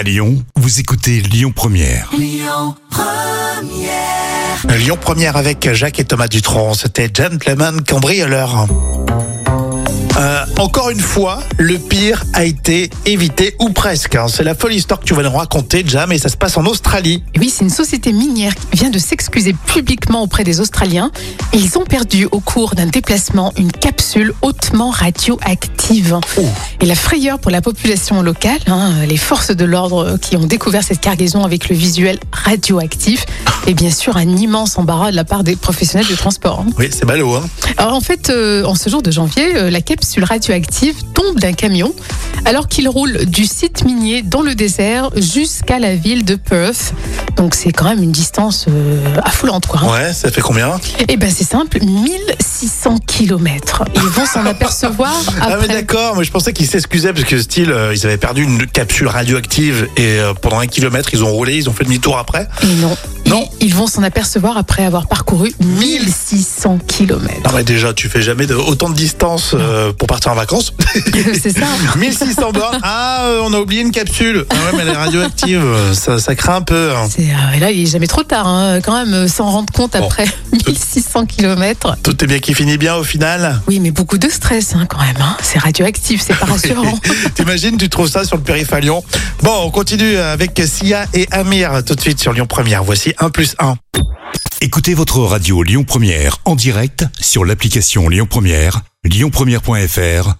À Lyon, vous écoutez Lyon Première. Lyon Première avec Jacques et Thomas Dutronc. C'était Gentleman Cambrioleur. Encore une fois, le pire a été évité, ou presque. hein. C'est la folle histoire que tu vas nous raconter, Jam, et ça se passe en Australie. Oui, c'est une société minière qui vient de s'excuser publiquement auprès des Australiens. Et ils ont perdu au cours d'un déplacement une capsule hautement radioactive. Et la frayeur pour la population locale, hein, les forces de l'ordre qui ont découvert cette cargaison avec le visuel radioactif, et bien sûr un immense embarras de la part des professionnels du transport. hein. Oui, c'est ballot, hein. Alors en fait, euh, en ce jour de janvier, euh, la capsule radioactive tombe d'un camion alors qu'il roule du site minier dans le désert jusqu'à la ville de Perth. Donc c'est quand même une distance euh, affolante quoi. hein. Ouais, ça fait combien? Et ben c'est simple, 1600 km. Ils vont s'en apercevoir Ah mais après. d'accord, moi je pensais qu'ils s'excusaient parce que style, euh, ils avaient perdu une capsule radioactive et euh, pendant un kilomètre ils ont roulé, ils ont fait demi-tour après? Et non. Non. Ils, ils vont s'en apercevoir après avoir parcouru 1600 km. Non mais déjà, tu fais jamais de, autant de distance euh, pour partir en vacances. c'est ça. 1600 Ah, euh, on a oublié une capsule. Ah ouais, mais elle est radioactive. euh, Ça, ça craint un peu. hein. C'est, euh, et là, il est jamais trop tard, hein, quand même, euh, s'en rendre compte Bon. après 1600 km. Tout est bien qui finit bien au final. Oui, mais beaucoup de stress hein, quand même. hein. C'est radioactif, c'est pas rassurant. T'imagines, tu trouves ça sur le périph' à Lyon. Bon, on continue avec Sia et Amir tout de suite sur Lyon Première. Voici 1 plus 1. Écoutez votre radio Lyon Première en direct sur l'application Lyon Première, lyonpremière.fr